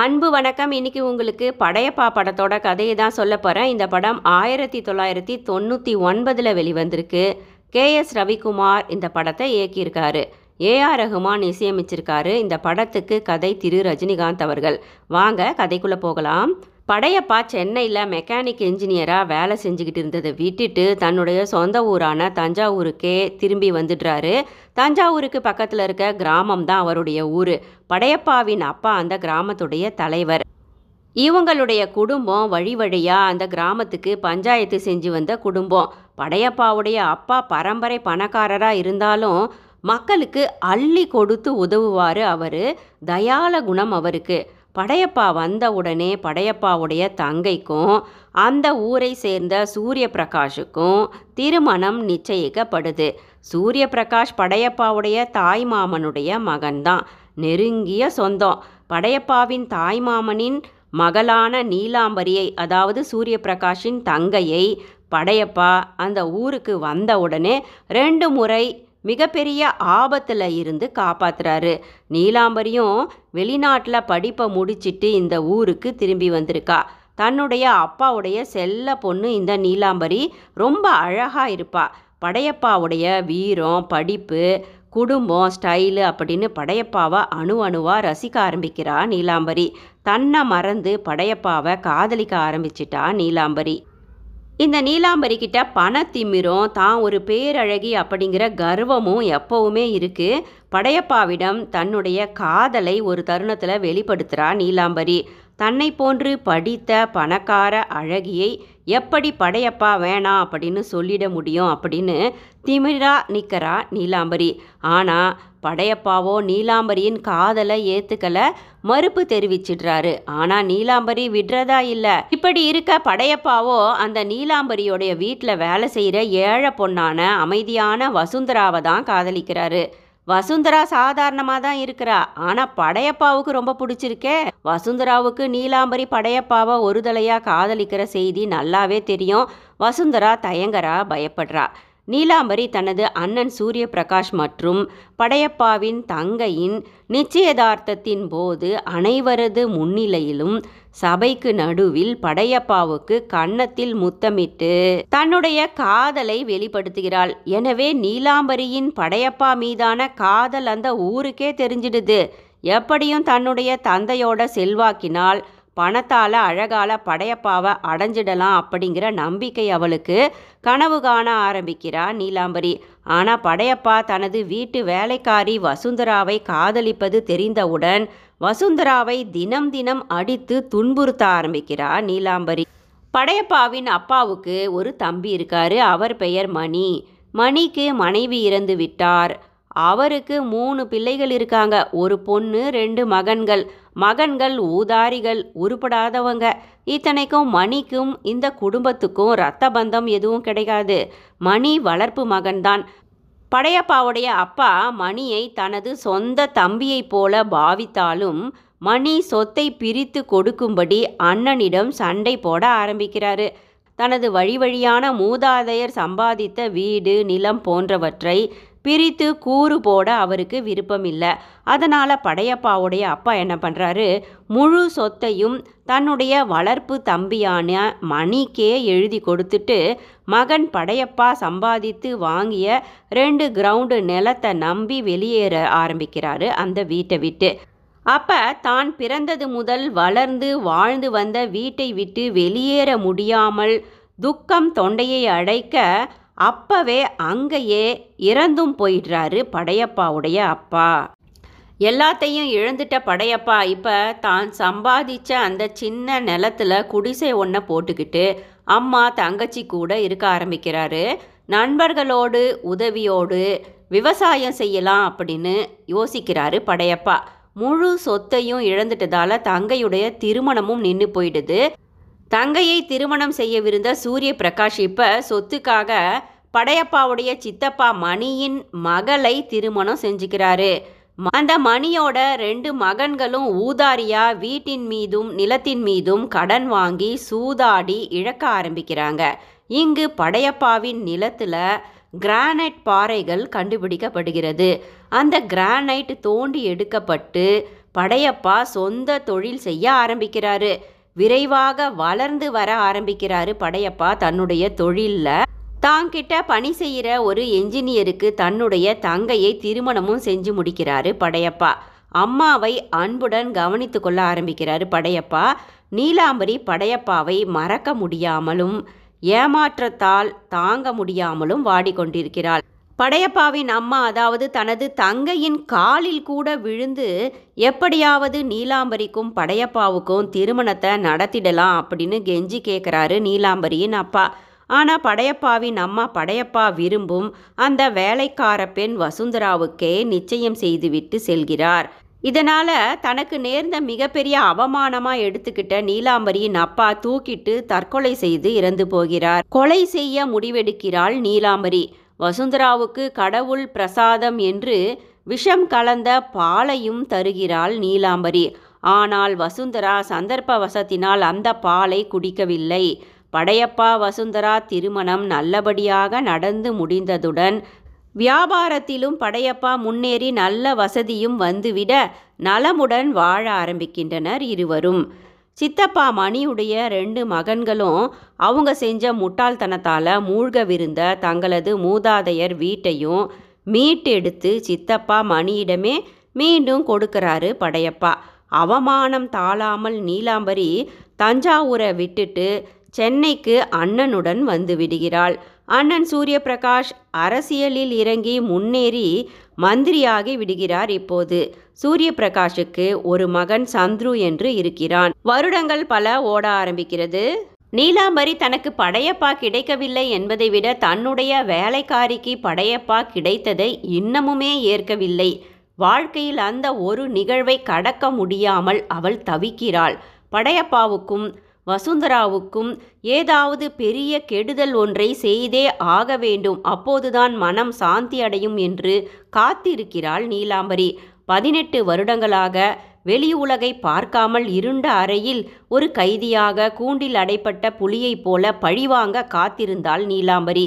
அன்பு வணக்கம். இன்னைக்கு உங்களுக்கு படையப்பா படத்தோட கதையை தான் சொல்ல போகிறேன் இந்த படம் ஆயிரத்தி தொள்ளாயிரத்தி தொண்ணூற்றி ஒன்பதில் வெளிவந்திருக்கு. கே. எஸ். ரவிக்குமார் இந்த படத்தை இயக்கியிருக்காரு. ஏஆர் ரகுமான் இசையமைச்சிருக்காரு. இந்த படத்துக்கு கதை திரு. ரஜினிகாந்த் அவர்கள். வாங்க கதைக்குள்ளே போகலாம். படையப்பா சென்னையில் மெக்கானிக் என்ஜினியராக வேலை செஞ்சுக்கிட்டு இருந்ததை விட்டுட்டு தன்னுடைய சொந்த ஊரான தஞ்சாவூருக்கே திரும்பி வந்துடுறாரு. தஞ்சாவூருக்கு பக்கத்தில் இருக்க கிராமம் தான் அவருடைய ஊர். படையப்பாவின் அப்பா அந்த கிராமத்துடைய தலைவர். இவங்களுடைய குடும்பம் வழி வழியாக அந்த கிராமத்துக்கு பஞ்சாயத்து செஞ்சு வந்த குடும்பம். படையப்பாவுடைய அப்பா பரம்பரை பணக்காரராக இருந்தாலும் மக்களுக்கு அள்ளி கொடுத்து உதவுவார் அவர். தயால குணம் அவருக்கு. படையப்பா வந்த உடனே படையப்பாவுடைய தங்கைக்கும் அந்த ஊரை சேர்ந்த சூரிய பிரகாஷுக்கும் திருமணம் நிச்சயிக்கப்படுது. சூரிய பிரகாஷ் படையப்பாவுடைய தாய் மாமனுடைய மகன்தான். நெருங்கிய சொந்தம். படையப்பாவின் தாய் மாமனின் மகளான நீலாம்பரியை அதாவது சூரிய பிரகாஷின் தங்கையை படையப்பா அந்த ஊருக்கு வந்த உடனே ரெண்டு முறை மிகப்பெரிய ஆபத்தில் இருந்து காப்பாத்துறாரு. நீலாம்பரியும் வெளிநாட்டில் படிப்பை முடிச்சிட்டு இந்த ஊருக்கு திரும்பி வந்திருக்கா. தன்னுடைய அப்பாவுடைய செல்ல பொண்ணு இந்த நீலாம்பரி ரொம்ப அழகாக இருப்பா. படையப்பாவுடைய வீரம் படிப்பு குடும்பம் ஸ்டைலு அப்படின்னு படையப்பாவை அணு அணுவாக ரசிக்க ஆரம்பிக்கிறா நீலாம்பரி. தன்னை மறந்து படையப்பாவை காதலிக்க ஆரம்பிச்சிட்டா நீலாம்பரி. இந்த நீலாம்பரி கிட்ட பணத்திமிரும் தான் ஒரு பேரழகி அப்படிங்கிற கர்வமும் எப்பவுமே இருக்கு. படையப்பாவிடம் தன்னுடைய காதலை ஒரு தருணத்தில் வெளிப்படுத்துகிறா நீலாம்பரி. தன்னை போன்று படித்த பணக்கார அழகியை எப்படி படையப்பா வேணாம் அப்படின்னு சொல்லிட முடியும் அப்படின்னு திமிரா நிற்கிறா நீலாம்பரி. ஆனால் படையப்பாவோ நீலாம்பரியின் காதலை ஏற்றுக்கல மறுப்பு தெரிவிச்சிடுறாரு. ஆனால் நீலாம்பரி விடுறதா இல்லை. இப்படி இருக்க படையப்பாவோ அந்த நீலாம்பரியோடைய வீட்டில் வேலை செய்கிற ஏழை பொண்ணான அமைதியான வசுந்தராவை தான் காதலிக்கிறாரு. வசுந்தரா சாதாரணமாக தான் இருக்கிறா. ஆனால் படையப்பாவுக்கு ரொம்ப பிடிச்சிருக்கே. வசுந்தராவுக்கு நீலாம்பரி படையப்பாவை ஒரு தலையாக காதலிக்கிற செய்தி நல்லாவே தெரியும். வசுந்தரா தயங்கரா பயப்படுறா. நீலாம்பரி தனது அண்ணன் சூரிய பிரகாஷ் மற்றும் படையப்பாவின் தங்கையின் நிச்சயதார்த்தத்தின் போது அனைவரது முன்னிலையிலும் சபைக்கு நடுவில் படையப்பாவுக்கு கன்னத்தில் முத்தமிட்டு தன்னுடைய காதலை வெளிப்படுத்துகிறாள். எனவே நீலாம்பரியின் படையப்பா மீதான காதல் அந்த ஊருக்கே தெரிஞ்சிடுது. எப்படியும் தன்னுடைய தந்தையோட செல்வாக்கினால் பணத்தால் அழகால படையப்பாவை அடைஞ்சிடலாம் அப்படிங்கிற நம்பிக்கை அவளுக்கு. கனவு காண ஆரம்பிக்கிறா நீலாம்பரி. ஆனால் படையப்பா தனது வீட்டு வேலைக்காரி வசுந்தராவை காதலிப்பது தெரிந்தவுடன் வசுந்தராவை தினம் தினம் அடித்து துன்புறுத்த ஆரம்பிக்கிறா நீலாம்பரி. படையப்பாவின் அப்பாவுக்கு ஒரு தம்பி இருக்காரு. அவர் பெயர் மணி. மணிக்கு மனைவி இறந்து விட்டார். அவருக்கு மூணு பிள்ளைகள் இருக்காங்க. ஒரு பொண்ணு ரெண்டு மகன்கள். மகன்கள் ஊதாரிகள் உருப்படாதவங்க. இத்தனைக்கும் மணிக்கும் இந்த குடும்பத்துக்கும் இரத்த பந்தம் எதுவும் கிடைக்காது. மணி வளர்ப்பு மகன்தான். படையப்பாவுடைய அப்பா மணியை தனது சொந்த தம்பியைப் போல பாவித்தாலும் மணி சொத்தை பிரித்து கொடுக்கும்படி அண்ணனிடம் சண்டை போட ஆரம்பிக்கிறாரு. தனது வழி வழியான மூதாதையர் சம்பாதித்த வீடு நிலம் போன்றவற்றை பிரித்து கூறு போட அவருக்கு விருப்பம் இல்லை அதனால் படையப்பாவுடைய அப்பா என்ன பண்ணுறாரு முழு சொத்தையும் தன்னுடைய வளர்ப்பு தம்பியான மணிக்கே எழுதி கொடுத்துட்டு மகன் படையப்பா சம்பாதித்து வாங்கிய ரெண்டு கிரவுண்டு நிலத்தை நம்பி வெளியேற ஆரம்பிக்கிறாரு அந்த வீட்டை விட்டு. அப்போ தான் பிறந்தது முதல் வளர்ந்து வாழ்ந்து வந்த வீட்டை விட்டு வெளியேற முடியாமல் துக்கம் தொண்டையை அடைக்க அப்பவே அங்கேயே இறந்தும் போயிடுறாரு படையப்பாவுடைய அப்பா. எல்லாத்தையும் இழந்துட்ட படையப்பா இப்போ தான் சம்பாதிச்ச அந்த சின்ன நிலத்துல குடிசை ஒன்றை போட்டுக்கிட்டு அம்மா தங்கச்சி கூட இருக்க ஆரம்பிக்கிறாரு. நண்பர்களோடு உதவியோடு விவசாயம் செய்யலாம் அப்படின்னு யோசிக்கிறாரு படையப்பா. முழு சொத்தையும் இழந்துட்டதால தங்கையுடைய திருமணமும் நின்று போயிடுது. தங்கையை திருமணம் செய்யவிருந்த சூரிய பிரகாஷ் இப்போ சொத்துக்காக படையப்பாவுடைய சித்தப்பா மணியின் மகளை திருமணம் செஞ்சுக்கிறாரு. அந்த மணியோட ரெண்டு மகன்களும் ஊதாரியா வீட்டின் மீதும் நிலத்தின் மீதும் கடன் வாங்கி சூதாடி இழக்க ஆரம்பிக்கிறாங்க. இங்கு படையப்பாவின் நிலத்துல கிரானைட் பாறைகள் கண்டுபிடிக்கப்படுகிறது. அந்த கிரானைட் தோண்டி எடுக்கப்பட்டு படையப்பா சொந்த தொழில் செய்ய ஆரம்பிக்கிறாரு. விரைவாக வளர்ந்து வர ஆரம்பிக்கிறாரு படையப்பா தன்னுடைய தொழிலில். தாங்கிட்ட பணி செய்கிற ஒரு என்ஜினியருக்கு தன்னுடைய தங்கையை திருமணமும் செஞ்சு முடிக்கிறாரு படையப்பா. அம்மாவை அன்புடன் கவனித்து கொள்ள ஆரம்பிக்கிறாரு படையப்பா. நீலாம்பரி படையப்பாவை மறக்க முடியாமலும் ஏமாற்றத்தால் தாங்க முடியாமலும் வாடிக்கொண்டிருக்கிறாள். படையப்பாவின் அம்மா அதாவது தனது தங்கையின் காலில் கூட விழுந்து எப்படியாவது நீலாம்பரிக்கும் படையப்பாவுக்கும் திருமணத்தை நடத்திடலாம் அப்படின்னு கெஞ்சி கேட்குறாரு நீலாம்பரியின் அப்பா. ஆனால் படையப்பாவின் அம்மா படையப்பா விரும்பும் அந்த வேலைக்கார பெண் வசுந்தராவுக்கே நிச்சயம் செய்துவிட்டு செல்கிறார். இதனால் தனக்கு நேர்ந்த மிகப்பெரிய அவமானமாக எடுத்துக்கிட்ட நீலாம்பரியின் அப்பா தூக்கிட்டு தற்கொலை செய்து இறந்து போகிறார். கொலை செய்ய முடிவெடுக்கிறாள் நீலாம்பரி. வசுந்தராவுக்கு கடவுள் பிரசாதம் என்று விஷம் கலந்த பாலையும் தருகிறாள் நீலாம்பரி. ஆனால் வசுந்தரா சந்தர்ப்பவசத்தினால் அந்த பாலை குடிக்கவில்லை. படையப்பா வசுந்தரா திருமணம் நல்லபடியாக நடந்து முடிந்ததுடன் வியாபாரத்திலும் படையப்பா முன்னேறி நல்ல வசதியும் வந்துவிட நலமுடன் வாழ ஆரம்பிக்கின்றனர் இருவரும். சித்தப்பா மணியுடைய ரெண்டு மகன்களும் அவங்க செஞ்ச முட்டாள்தனத்தால் மூழ்கவிருந்த தங்களது மூதாதையர் வீட்டையும் மீட்டெடுத்து சித்தப்பா மணியிடமே மீண்டும் கொடுக்கிறாரு படையப்பா. அவமானம் தாழாமல் நீலாம்பரி தஞ்சாவூரை விட்டுட்டு சென்னைக்கு அண்ணனுடன் வந்து விடுகிறாள். அண்ணன் சூரியபிரகாஷ் அரசியலில் இறங்கி முன்னேறி மந்திரியாகி விடுகிறார் இப்போது. சூரிய பிரகாஷுக்கு ஒரு மகன் சந்துரு என்று இருக்கிறான். வருடங்கள் பல ஓட ஆரம்பிக்கிறது. நீலாம்பரி தனக்கு படையப்பா கிடைக்கவில்லை என்பதை விட தன்னுடைய வேலைக்காரிக்கு படையப்பா கிடைத்ததை இன்னமுமே ஏற்கவில்லை. வாழ்க்கையில் அந்த ஒரு நிகழ்வை கடக்க முடியாமல் அவள் தவிக்கிறாள். படையப்பாவுக்கும் வசுந்தராவுக்கும் ஏதாவது பெரிய கெடுதல் ஒன்றை செய்தே ஆக வேண்டும். அப்போதுதான் மனம் சாந்தி அடையும் என்று காத்திருக்கிறாள் நீலாம்பரி. பதினெட்டு வருடங்களாக வெளி உலகை பார்க்காமல் இருண்ட அறையில் ஒரு கைதியாக கூண்டில் அடைப்பட்ட புலியைப் போல பழிவாங்க காத்திருந்தாள் நீலாம்பரி.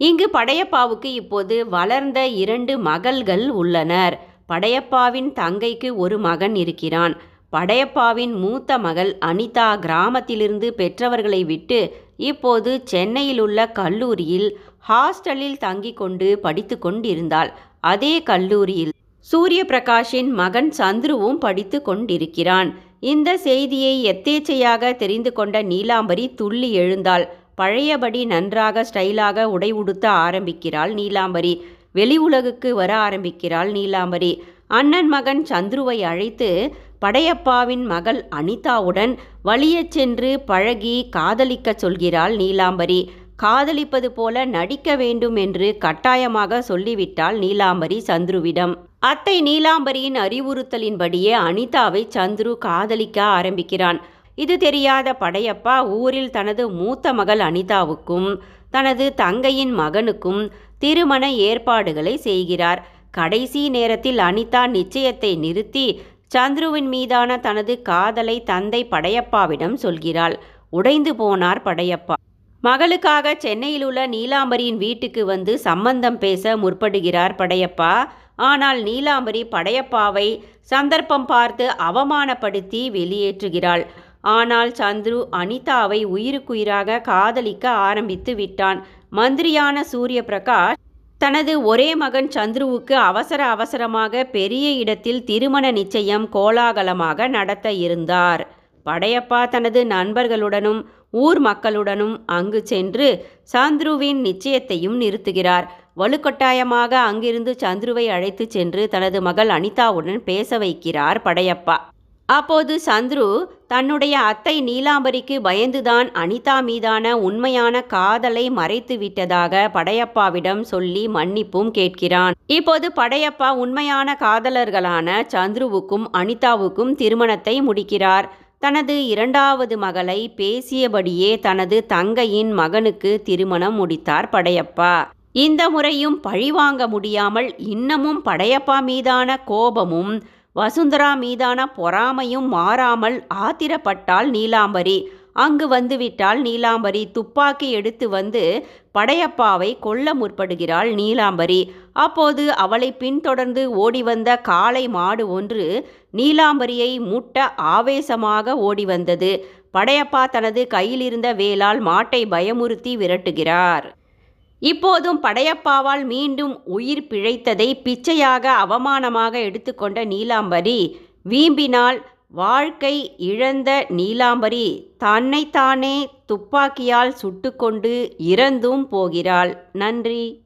இங்கு படையப்பாவுக்கு இப்போது வளர்ந்த இரண்டு மகள்கள் உள்ளனர். படையப்பாவின் தங்கைக்கு ஒரு மகன் இருக்கிறான். படையப்பாவின் மூத்த மகள் அனிதா கிராமத்திலிருந்து பெற்றவர்களை விட்டு இப்போது சென்னையில் உள்ள கல்லூரியில் ஹாஸ்டலில் தங்கிக் கொண்டு படித்து கொண்டிருந்தாள். அதே கல்லூரியில் சூரிய பிரகாஷின் மகன் சந்துருவும் படித்து கொண்டிருக்கிறான். இந்த செய்தியை எத்தேச்சையாக தெரிந்து கொண்ட நீலாம்பரி துள்ளி எழுந்தாள். பழையபடி நன்றாக ஸ்டைலாக உடை உடுத்த ஆரம்பிக்கிறாள் நீலாம்பரி. வெளி உலகுக்கு வர ஆரம்பிக்கிறாள் நீலாம்பரி. அண்ணன் மகன் சந்துருவை அழைத்து படையப்பாவின் மகள் அனிதாவுடன் வழியச் சென்று பழகி காதலிக்கச் சொல்கிறாள் நீலாம்பரி. காதலிப்பது போல நடிக்க வேண்டும் என்று கட்டாயமாக சொல்லிவிட்டாள் நீலாம்பரி சந்துருவிடம். அத்தை நீலாம்பரியின் அறிவுறுத்தலின்படியே அனிதாவை சந்துரு காதலிக்க ஆரம்பிக்கிறான். இது தெரியாத படையப்பா ஊரில் தனது மூத்த மகள் அனிதாவுக்கும் தனது தங்கையின் மகனுக்கும் திருமண ஏற்பாடுகளை செய்கிறார். கடைசி நேரத்தில் அனிதா நிச்சயத்தை நிறுத்தி சந்துருவின் மீதான தனது காதலை தந்தை படையப்பாவிடம் சொல்கிறாள். உடைந்து போனார் படையப்பா. மகளுக்காக சென்னையில் உள்ள நீலாம்பரியின் வீட்டுக்கு வந்து சம்பந்தம் பேச முற்படுகிறார் படையப்பா. ஆனால் நீலாம்பரி படையப்பாவை சந்தர்ப்பம் பார்த்து அவமானப்படுத்தி வெளியேற்றுகிறாள். ஆனால் சந்துரு அனிதாவை உயிருக்குயிராக காதலிக்க ஆரம்பித்து விட்டான். மந்திரியான சூரிய பிரகாஷ் தனது ஒரே மகன் சந்துருவுக்கு அவசர அவசரமாக பெரிய இடத்தில் திருமண நிச்சயம் கோலாகலமாக நடத்த இருந்தார். படையப்பா தனது நண்பர்களுடனும் ஊர் மக்களுடனும் அங்கு சென்று சந்துருவின் நிச்சயத்தையும் நிறுத்துகிறார். வலுக்கட்டாயமாக அங்கிருந்து சந்துருவை அழைத்து சென்று தனது மகள் அனிதாவுடன் பேச வைக்கிறார் படையப்பா. அப்போது சந்துரு தன்னுடைய அத்தை நீலாம்பரிக்கு பயந்துதான் அனிதா மீதான உண்மையான காதலை மறைத்து விட்டதாக படையப்பாவிடம் சொல்லி மன்னிப்பும் கேட்கிறான். இப்போது படையப்பா உண்மையான காதலர்களான சந்துருவுக்கும் அனிதாவுக்கும் திருமணத்தை முடிக்கிறார். தனது இரண்டாவது மகளை பேசியபடியே தனது தங்கையின் மகனுக்கு திருமணம் முடித்தார் படையப்பா. இந்த முறையும் பழிவாங்க முடியாமல் இன்னமும் படையப்பா மீதான கோபமும் வசுந்தரா மீதான பொறாமையும் மாறாமல் ஆத்திரப்பட்டாள் நீலாம்பரி. அங்கு வந்துவிட்டால் நீலாம்பரி. துப்பாக்கி எடுத்து வந்து படையப்பாவை கொல்ல முற்படுகிறாள் நீலாம்பரி. அப்போது அவளை பின்தொடர்ந்து ஓடி வந்த காளை மாடு ஒன்று நீலாம்பரியை முட்ட ஆவேசமாக ஓடி வந்தது படையப்பா தனது கையிலிருந்த வேலால் மாட்டை பயமுறுத்தி விரட்டுகிறார். இப்போதும் படையப்பாவால் மீண்டும் உயிர் பிழைத்ததை பிச்சையாக அவமானமாக எடுத்துக்கொண்ட நீலாம்பரி வீம்பினால் வாழ்க்கை இழந்த நீலாம்பரி தன்னைத்தானே துப்பாக்கியால் சுட்டுக்கொண்டு இறந்தும் போகிறாள். நன்றி.